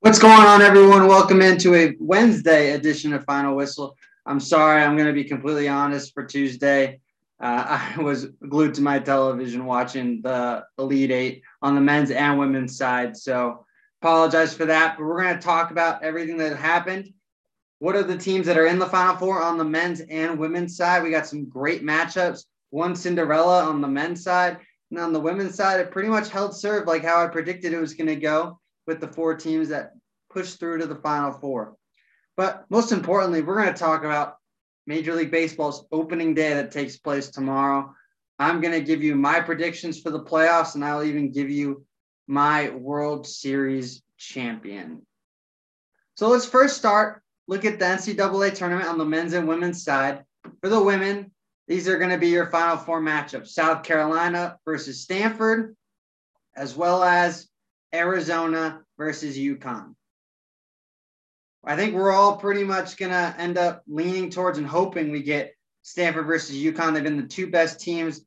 What's going on, everyone? Welcome into a Wednesday edition of Final Whistle. I'm sorry, I'm going to be completely honest for Tuesday. Uh, I was glued to my television watching the Elite Eight on the men's and women's side. So apologize for that. But we're going to talk about everything that happened. What are the teams that are in the Final Four on the men's and women's side? We got some great matchups. One Cinderella on the men's side. And on the women's side, it pretty much held serve like how I predicted it was going to go with the four teams that push through to the Final Four. But most importantly, we're going to talk about Major League Baseball's opening day that takes place tomorrow. I'm going to give you my predictions for the playoffs, and I'll even give you my World Series champion. So let's first start. Look at the NCAA tournament on the men's and women's side. For the women, these are going to be your Final Four matchups South Carolina versus Stanford, as well as Arizona versus UConn. I think we're all pretty much going to end up leaning towards and hoping we get Stanford versus UConn. They've been the two best teams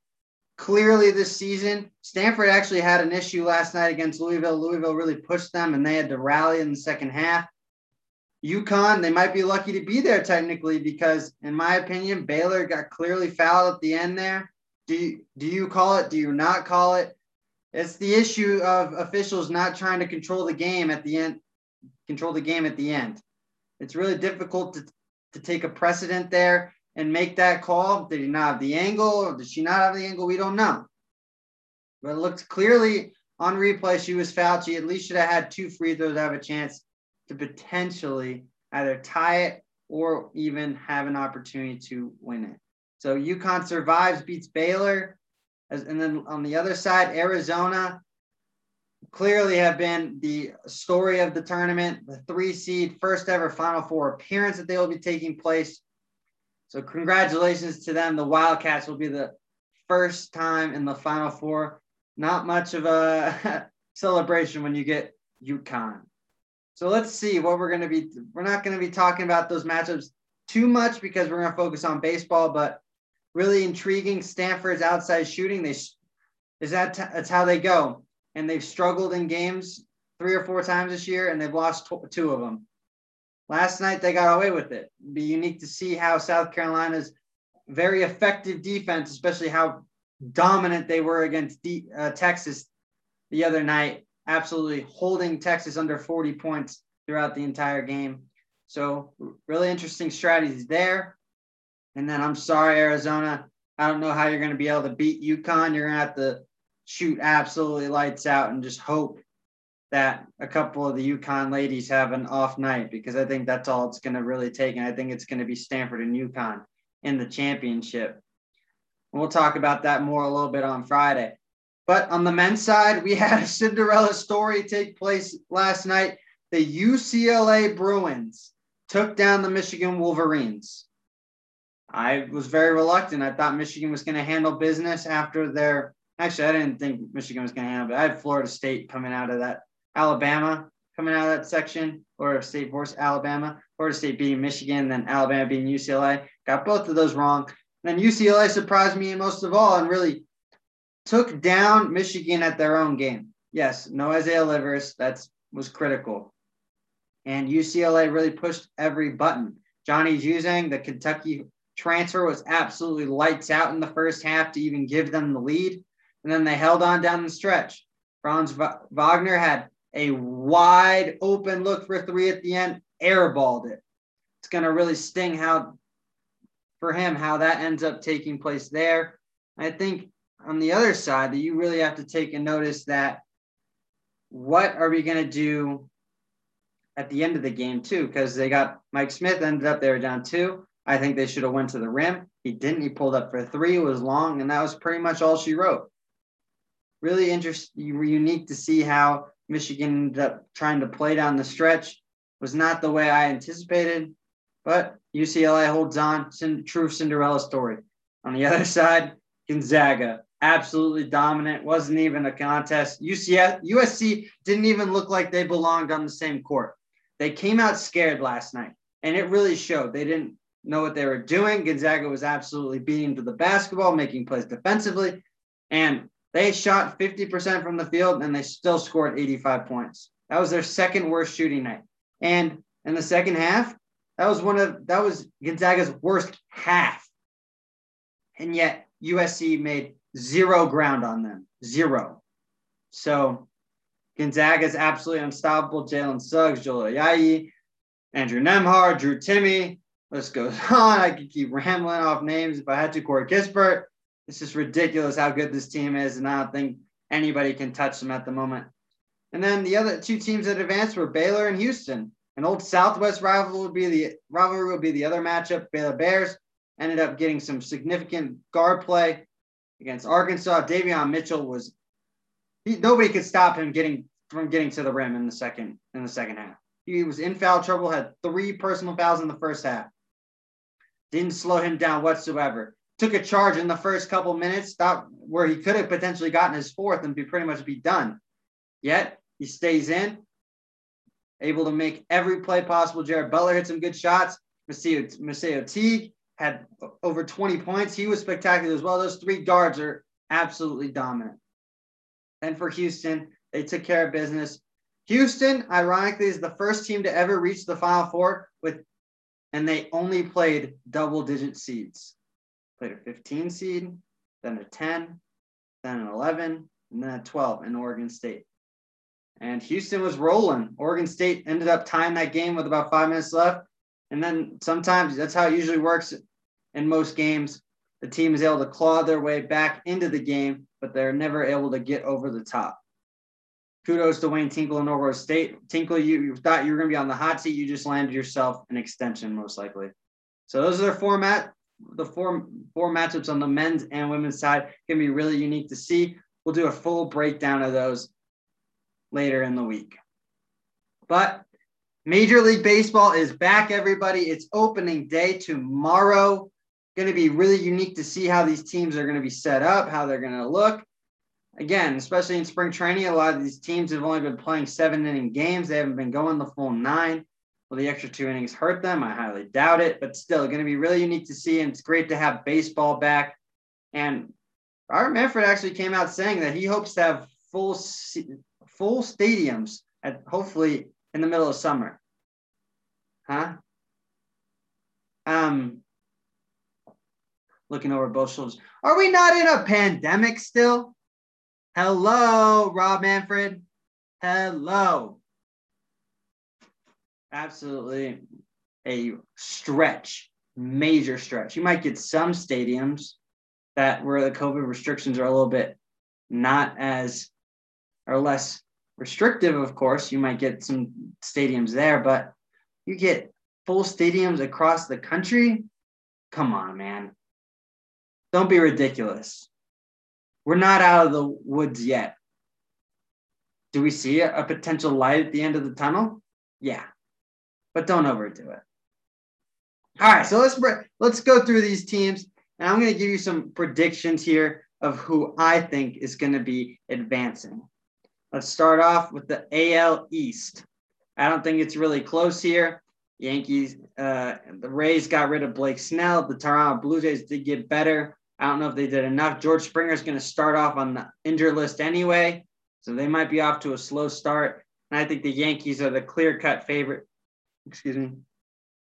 clearly this season. Stanford actually had an issue last night against Louisville. Louisville really pushed them and they had to rally in the second half. UConn, they might be lucky to be there technically because, in my opinion, Baylor got clearly fouled at the end there. Do you, do you call it? Do you not call it? It's the issue of officials not trying to control the game at the end, control the game at the end. It's really difficult to, to take a precedent there and make that call. Did he not have the angle or did she not have the angle? We don't know. But it looks clearly on replay she was fouled. She at least should have had two free throws to have a chance to potentially either tie it or even have an opportunity to win it. So UConn survives, beats Baylor. As, and then on the other side, Arizona clearly have been the story of the tournament, the three seed, first ever Final Four appearance that they will be taking place. So, congratulations to them. The Wildcats will be the first time in the Final Four. Not much of a celebration when you get UConn. So, let's see what we're going to be. We're not going to be talking about those matchups too much because we're going to focus on baseball, but really intriguing. Stanford's outside shooting. They is that t- that's how they go and they've struggled in games three or four times this year, and they've lost two of them. Last night they got away with it. It'd be unique to see how South Carolina's very effective defense, especially how dominant they were against D, uh, Texas the other night, absolutely holding Texas under 40 points throughout the entire game. So really interesting strategies there. And then I'm sorry, Arizona. I don't know how you're going to be able to beat UConn. You're going to have to shoot absolutely lights out and just hope that a couple of the UConn ladies have an off night because I think that's all it's going to really take. And I think it's going to be Stanford and UConn in the championship. We'll talk about that more a little bit on Friday. But on the men's side, we had a Cinderella story take place last night. The UCLA Bruins took down the Michigan Wolverines. I was very reluctant. I thought Michigan was going to handle business after their Actually, I didn't think Michigan was going to handle it. I had Florida State coming out of that, Alabama coming out of that section, or State versus Alabama. Florida State beating Michigan, then Alabama beating UCLA. Got both of those wrong. And then UCLA surprised me most of all and really took down Michigan at their own game. Yes, no Isaiah Livers. That was critical. And UCLA really pushed every button. Johnny Juzang, the Kentucky transfer, was absolutely lights out in the first half to even give them the lead and then they held on down the stretch. Franz Wagner had a wide open look for three at the end, airballed it. It's going to really sting how for him how that ends up taking place there. I think on the other side that you really have to take a notice that what are we going to do at the end of the game too? Because they got Mike Smith ended up they were down two. I think they should have went to the rim. He didn't. He pulled up for three. It was long, and that was pretty much all she wrote really interesting, unique to see how Michigan ended up trying to play down the stretch. Was not the way I anticipated, but UCLA holds on. True Cinderella story. On the other side, Gonzaga, absolutely dominant. Wasn't even a contest. UCF, USC didn't even look like they belonged on the same court. They came out scared last night, and it really showed. They didn't know what they were doing. Gonzaga was absolutely beating to the basketball, making plays defensively, and they shot 50% from the field and they still scored 85 points. That was their second worst shooting night. And in the second half, that was one of that was Gonzaga's worst half. And yet USC made zero ground on them. Zero. So Gonzaga is absolutely unstoppable. Jalen Suggs, Joel Ayayi, Andrew Nembhard, Drew Timme. List goes on. I could keep rambling off names if I had to. Corey Kispert. It's just ridiculous how good this team is, and I don't think anybody can touch them at the moment. And then the other two teams that advanced were Baylor and Houston. An old Southwest rival would be the rivalry would be the other matchup. Baylor Bears ended up getting some significant guard play against Arkansas. Davion Mitchell was he, nobody could stop him getting from getting to the rim in the second in the second half. He was in foul trouble, had three personal fouls in the first half. Didn't slow him down whatsoever. Took a charge in the first couple minutes, where he could have potentially gotten his fourth and be pretty much be done. Yet he stays in, able to make every play possible. Jared Butler hit some good shots. MaCio Teague had over 20 points. He was spectacular as well. Those three guards are absolutely dominant. And for Houston, they took care of business. Houston, ironically, is the first team to ever reach the Final Four with, and they only played double digit seeds. Played a 15 seed, then a 10, then an 11, and then a 12 in Oregon State. And Houston was rolling. Oregon State ended up tying that game with about five minutes left. And then sometimes that's how it usually works in most games. The team is able to claw their way back into the game, but they're never able to get over the top. Kudos to Wayne Tinkle and Oregon State. Tinkle, you, you thought you were going to be on the hot seat. You just landed yourself an extension, most likely. So those are their format. The four four matchups on the men's and women's side can be really unique to see. We'll do a full breakdown of those later in the week. But Major League Baseball is back, everybody. It's opening day tomorrow. Going to be really unique to see how these teams are going to be set up, how they're going to look. Again, especially in spring training, a lot of these teams have only been playing seven inning games. They haven't been going the full nine. Will the extra two innings hurt them? I highly doubt it, but still going to be really unique to see. And it's great to have baseball back. And Art Manfred actually came out saying that he hopes to have full full stadiums at hopefully in the middle of summer. Huh? Um, looking over both shoulders. Are we not in a pandemic still? Hello, Rob Manfred. Hello. Absolutely a stretch, major stretch. You might get some stadiums that where the COVID restrictions are a little bit not as or less restrictive, of course. You might get some stadiums there, but you get full stadiums across the country. Come on, man. Don't be ridiculous. We're not out of the woods yet. Do we see a, potential light at the end of the tunnel? Yeah, but don't overdo it. All right, so let's let's go through these teams, and I'm going to give you some predictions here of who I think is going to be advancing. Let's start off with the AL East. I don't think it's really close here. Yankees, uh, the Rays got rid of Blake Snell. The Toronto Blue Jays did get better. I don't know if they did enough. George Springer is going to start off on the injured list anyway, so they might be off to a slow start. And I think the Yankees are the clear cut favorite. Excuse me.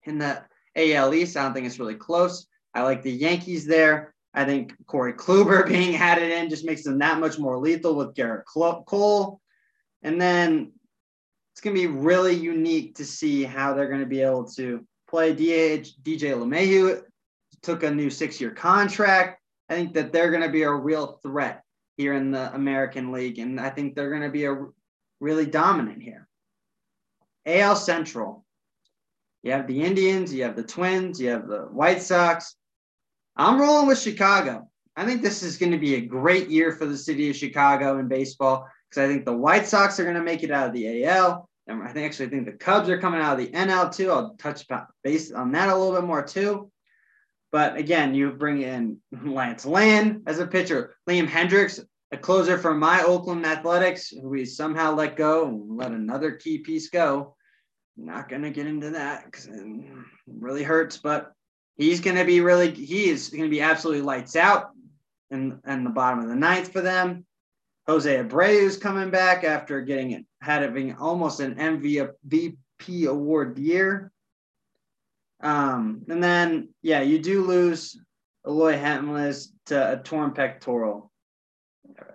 In the AL East, I don't think it's really close. I like the Yankees there. I think Corey Kluber being added in just makes them that much more lethal with Gerrit Cole. And then it's going to be really unique to see how they're going to be able to play DH. DJ LeMahieu took a new six year contract. I think that they're going to be a real threat here in the American League. And I think they're going to be a really dominant here. AL Central. You have the Indians, you have the Twins, you have the White Sox, I'm rolling with Chicago. I think this is going to be a great year for the city of Chicago in baseball because I think the White Sox are going to make it out of the AL. And I think actually think the Cubs are coming out of the NL too. I'll touch base on that a little bit more too. But again, you bring in Lance Lynn as a pitcher, Liam Hendriks, a closer from my Oakland Athletics, who we somehow let go and let another key piece go. Not going to get into that because it really hurts, but he's going to be really he is going to be absolutely lights out in, in the bottom of the ninth for them Jose Abreu's coming back after getting had it, having almost an MVP award year. Um, and then, yeah, you do lose Eloy Jiménez to a torn pectoral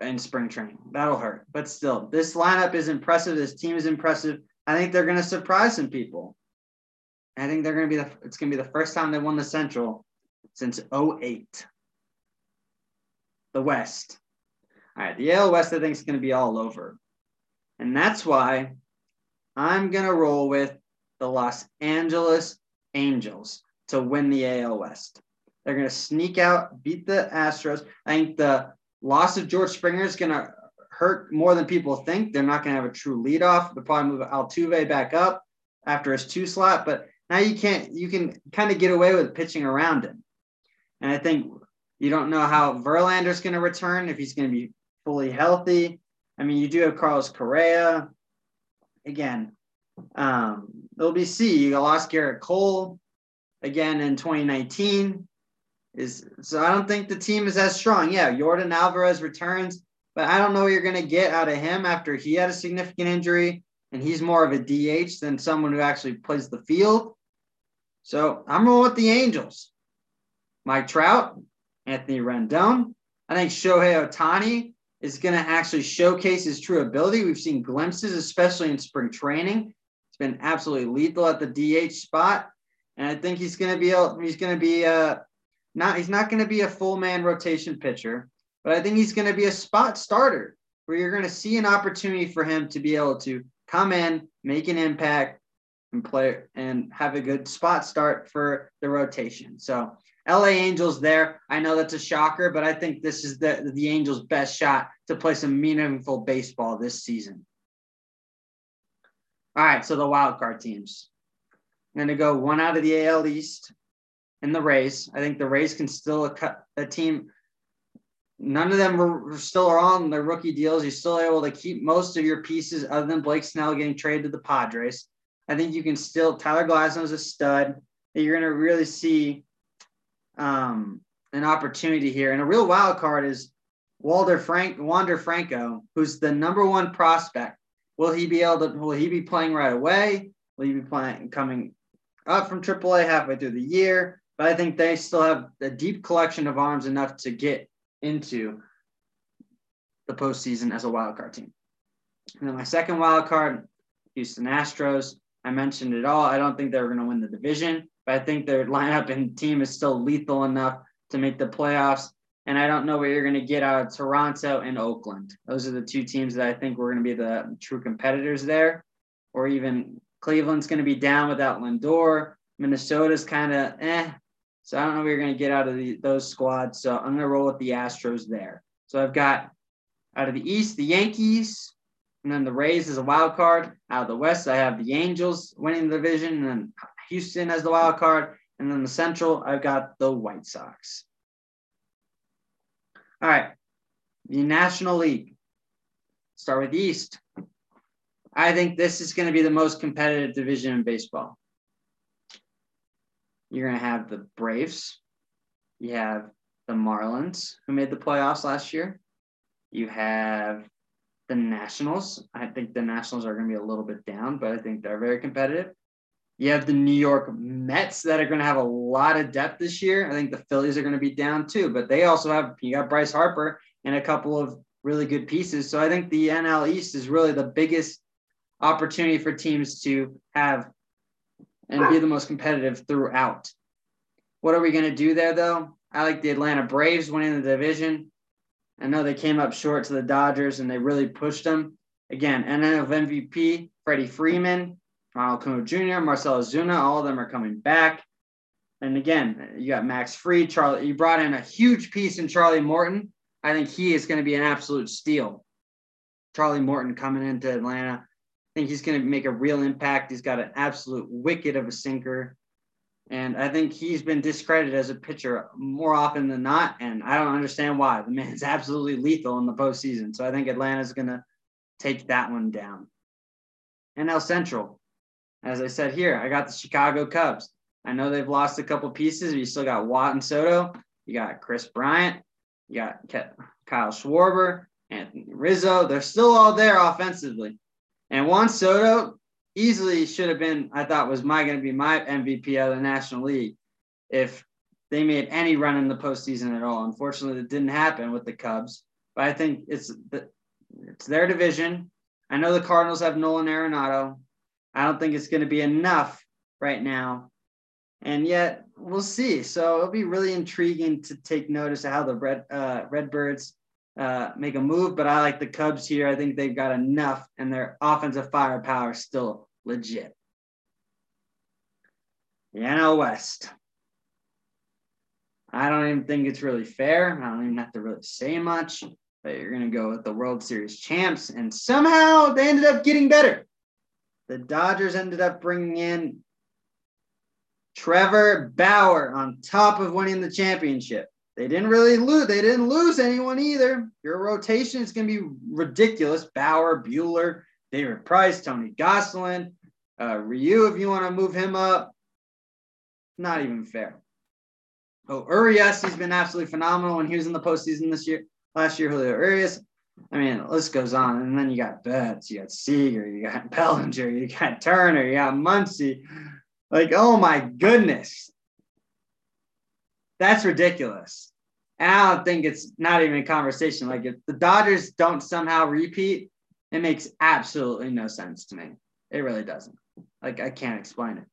in spring training. That'll hurt. But still, this lineup is impressive. This team is impressive. I think they're going to surprise some people. I think they're going to be the, it's going to be the first time they won the Central since 08. The West. All right, the AL West, I think, is going to be all over. And that's why I'm going to roll with the Los Angeles Angels to win the AL West. They're going to sneak out, beat the Astros. I think the loss of George Springer is going to hurt more than people think. They're not going to have a true leadoff. They'll probably move Altuve back up after his two slot, but now you can't, you can kind of get away with pitching around him. And I think you don't know how Verlander's going to return, if he's going to be fully healthy. I mean, you do have Carlos Correa. Again, um, see. You lost Gerrit Cole again in 2019. Is so I don't think the team is as strong. Yeah, Yordan Alvarez returns, but I don't know what you're going to get out of him after he had a significant injury and he's more of a DH than someone who actually plays the field. So I'm rolling with the Angels. Mike Trout, Anthony Rendon. I think Shohei Ohtani is going to actually showcase his true ability. We've seen glimpses, especially in spring training. It's been absolutely lethal at the DH spot, and I think he's going to be a, he's going to be a not he's not going to be a full man rotation pitcher, but I think he's going to be a spot starter where you're going to see an opportunity for him to be able to come in, make an impact, and play and have a good spot start for the rotation. So LA Angels there. I know that's a shocker, but I think this is the, the Angels' best shot to play some meaningful baseball this season. All right, so the wild card teams. I'm going to go one out of the AL East and the Rays. I think the Rays can still cut a team. None of them are still are on their rookie deals. You're still able to keep most of your pieces, other than Blake Snell getting traded to the Padres. I think you can still. Tyler Glasnow is a stud. That you're going to really see um, an opportunity here. And a real wild card is Walter Frank Wander Franco, who's the number one prospect. Will he be able to? Will he be playing right away? Will he be playing coming up from AAA halfway through the year? But I think they still have a deep collection of arms enough to get into the postseason as a wild card team. And then my second wild card, Houston Astros. I mentioned it all. I don't think they're going to win the division but I think their lineup and team is still lethal enough to make the playoffs. And I don't know what you're going to get out of Toronto and Oakland. Those are the two teams that I think we're going to be the true competitors there. Or even Cleveland's going to be down without Lindor. Minnesota's kind of eh. So I don't know what you're going to get out of the, those squads. So I'm going to roll with the Astros there. So I've got out of the East, the Yankees, and then the Rays is a wild card. Out of the West, I have the Angels winning the division, and then Houston as the wild card. And then the Central, I've got the White Sox. All right. The National League. Start with the East. I think this is going to be the most competitive division in baseball. You're going to have the Braves. You have the Marlins, who made the playoffs last year. You have the Nationals. I think the Nationals are going to be a little bit down, but I think they're very competitive. You have the New York Mets that are going to have a lot of depth this year. I think the Phillies are going to be down too, but they also have you got Bryce Harper and a couple of really good pieces. So I think the NL East is really the biggest opportunity for teams to have and be the most competitive throughout. What are we going to do there though? I like the Atlanta Braves winning the division. I know they came up short to the Dodgers and they really pushed them. Again, NL MVP, Freddie Freeman, Ronald Acuna Jr., Marcell Ozuna, all of them are coming back. And again, you got Max Fried, Charlie. You brought in a huge piece in Charlie Morton. I think he is going to be an absolute steal. Charlie Morton coming into Atlanta. I think he's going to make a real impact. He's got an absolute wicked of a sinker. And I think he's been discredited as a pitcher more often than not. And I don't understand why. The man's absolutely lethal in the postseason. So I think Atlanta's going to take that one down. NL Central. As I said here, I got the Chicago Cubs. I know they've lost a couple pieces, but you still got Watt and Soto. You got Kris Bryant. You got Kyle Schwarber. Anthony Rizzo. They're still all there offensively. And Juan Soto easily should have been, I thought, was my going to be my MVP of the National League if they made any run in the postseason at all. Unfortunately, it didn't happen with the Cubs. But I think it's the, it's their division. I know the Cardinals have Nolan Arenado. I don't think it's going to be enough right now. And yet we'll see. So it'll be really intriguing to take notice of how the Red uh, Redbirds uh, make a move. But I like the Cubs here. I think they've got enough, and their offensive firepower is still legit. The NL West. I don't even think it's really fair. I don't even have to really say much. But you're going to go with the World Series champs, and somehow they ended up getting better. The Dodgers ended up bringing in Trevor Bauer on top of winning the championship. They didn't really lose. They didn't lose anyone either. Your rotation is going to be ridiculous. Bauer, Buehler, David Price, Tony Gonsolin, uh, Ryu, if you want to move him up. Not even fair. Oh, Urias, he's been absolutely phenomenal when he was in the postseason this year. Last year, Julio Urias. I mean, the list goes on. And then you got Betts, you got Seager, you got Bellinger, you got Turner, you got Muncy. Like, oh my goodness. That's ridiculous. And I don't think it's not even a conversation. Like, if the Dodgers don't somehow repeat, it makes absolutely no sense to me. It really doesn't. Like, I can't explain it.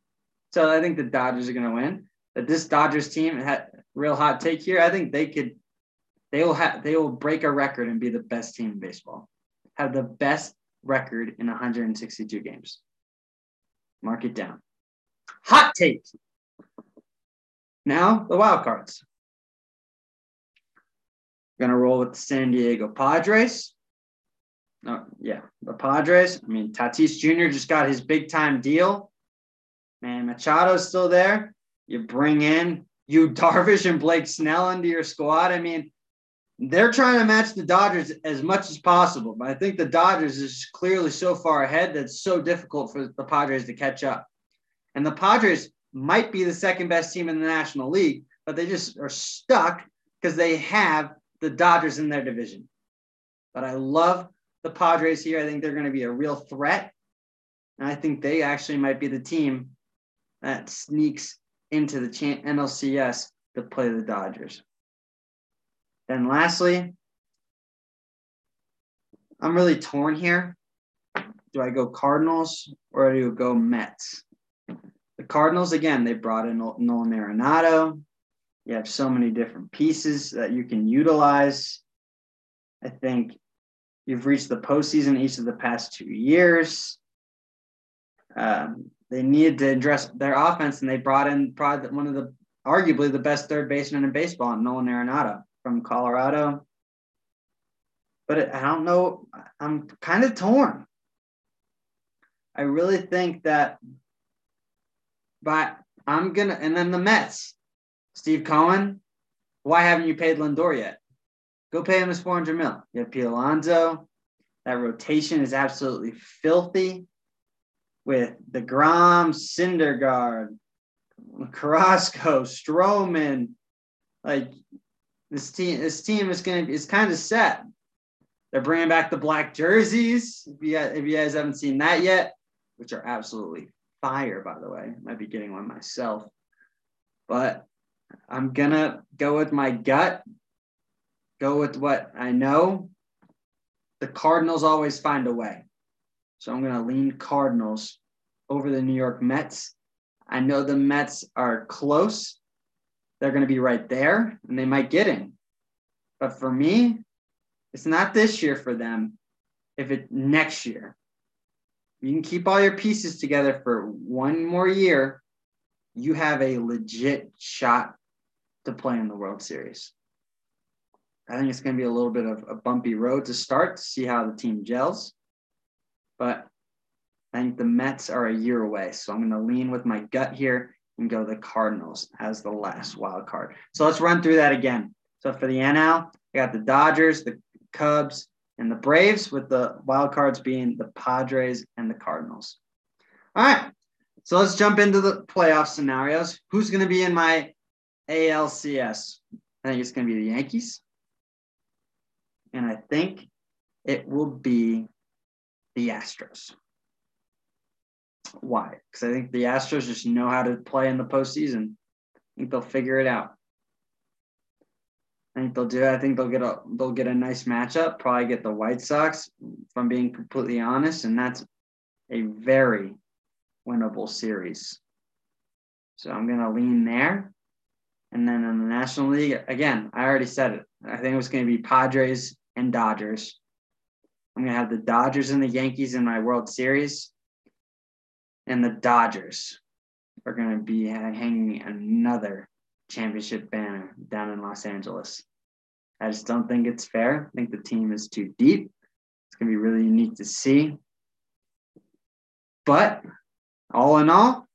So I think the Dodgers are going to win. That this Dodgers team had real hot take here. I think they could, they will have, they will break a record and be the best team in baseball. Have the best record in 162 games. Mark it down. Hot take. Now, the wild cards. Gonna roll with the San Diego Padres. Oh, yeah, the Padres. I mean, Tatis Jr. just got his big time deal. Man, Machado's still there. You bring in you Darvish and Blake Snell into your squad. I mean, they're trying to match the Dodgers as much as possible, but I think the Dodgers is clearly so far ahead that it's so difficult for the Padres to catch up. And the Padres might be the second best team in the National League, but they just are stuck because they have the Dodgers in their division. But I love the Padres here. I think they're going to be a real threat. And I think they actually might be the team that sneaks into the NLCS to play the Dodgers. Then lastly, I'm really torn here. Do I go Cardinals or do I go Mets? The Cardinals, again, they brought in Nolan Arenado. You have so many different pieces that you can utilize. I think you've reached the postseason each of the past two years. Um, they needed to address their offense, and they brought in probably one of the arguably the best third baseman in baseball, Nolan Arenado from Colorado. But I don't know. I'm kind of torn. I really think that but I'm gonna and then the Mets. Steve Cohen, why haven't you paid Lindor yet? Go pay him his 400 mil. You have Pete Alonso. That rotation is absolutely filthy with deGrom, Syndergaard, Carrasco, Stroman. Like this team, this team is gonna be is kind of set. They're bringing back the black jerseys. If you, guys, if you guys haven't seen that yet, which are absolutely fire, by the way. Might be getting one myself. But I'm going to go with my gut, go with what I know. The Cardinals always find a way. So I'm going to lean Cardinals over the New York Mets. I know the Mets are close. They're going to be right there and they might get in. But for me, it's not this year for them. If it next year, you can keep all your pieces together for one more year, you have a legit shot to play in the World Series. I think it's going to be a little bit of a bumpy road to start to see how the team gels. But I think the Mets are a year away. So I'm going to lean with my gut here and go the Cardinals as the last wild card. So let's run through that again. So for the NL, I got the Dodgers, the Cubs, and the Braves, with the wild cards being the Padres and the Cardinals. All right, so let's jump into the playoff scenarios. Who's going to be in my ALCS? I think it's going to be the Yankees. And I think it will be the Astros. Why? Because I think the Astros just know how to play in the postseason. I think they'll figure it out. I think they'll do. I think they'll get a they'll get a nice matchup. Probably get the White Sox, if I'm being completely honest, and that's a very winnable series. So I'm gonna lean there. And then in the National League, again, I already said it. I think it was gonna be Padres and Dodgers. I'm gonna have the Dodgers and the Yankees in my World Series. And the Dodgers are gonna be hanging another championship banner down in Los Angeles. I just don't think it's fair. I think the team is too deep. It's going to be really unique to see. But all in all,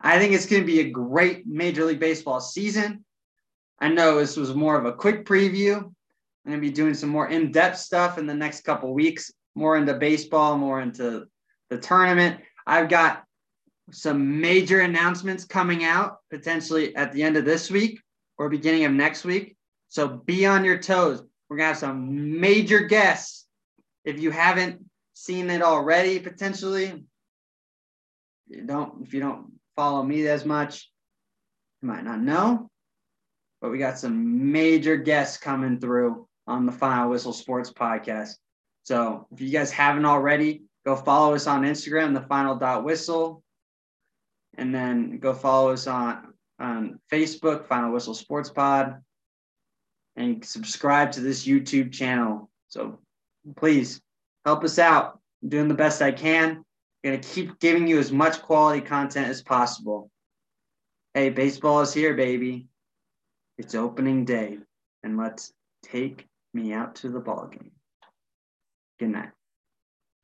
I think it's going to be a great Major League Baseball season. I know this was more of a quick preview. I'm going to be doing some more in depth stuff in the next couple weeks, more into baseball, more into the tournament. I've got some major announcements coming out potentially at the end of this week or beginning of next week. So be on your toes. We're going to have some major guests. If you haven't seen it already, potentially, you don't, if you don't follow me as much, you might not know. But we got some major guests coming through on the Final Whistle Sports podcast. So if you guys haven't already, go follow us on Instagram, the final dot whistle and then go follow us on on Facebook, Final Whistle Sports Pod, and subscribe to this YouTube channel. So please help us out. I'm doing the best I can. I'm gonna keep giving you as much quality content as possible. Hey, baseball is here, baby. It's opening day, and let's take me out to the ball game. Good night.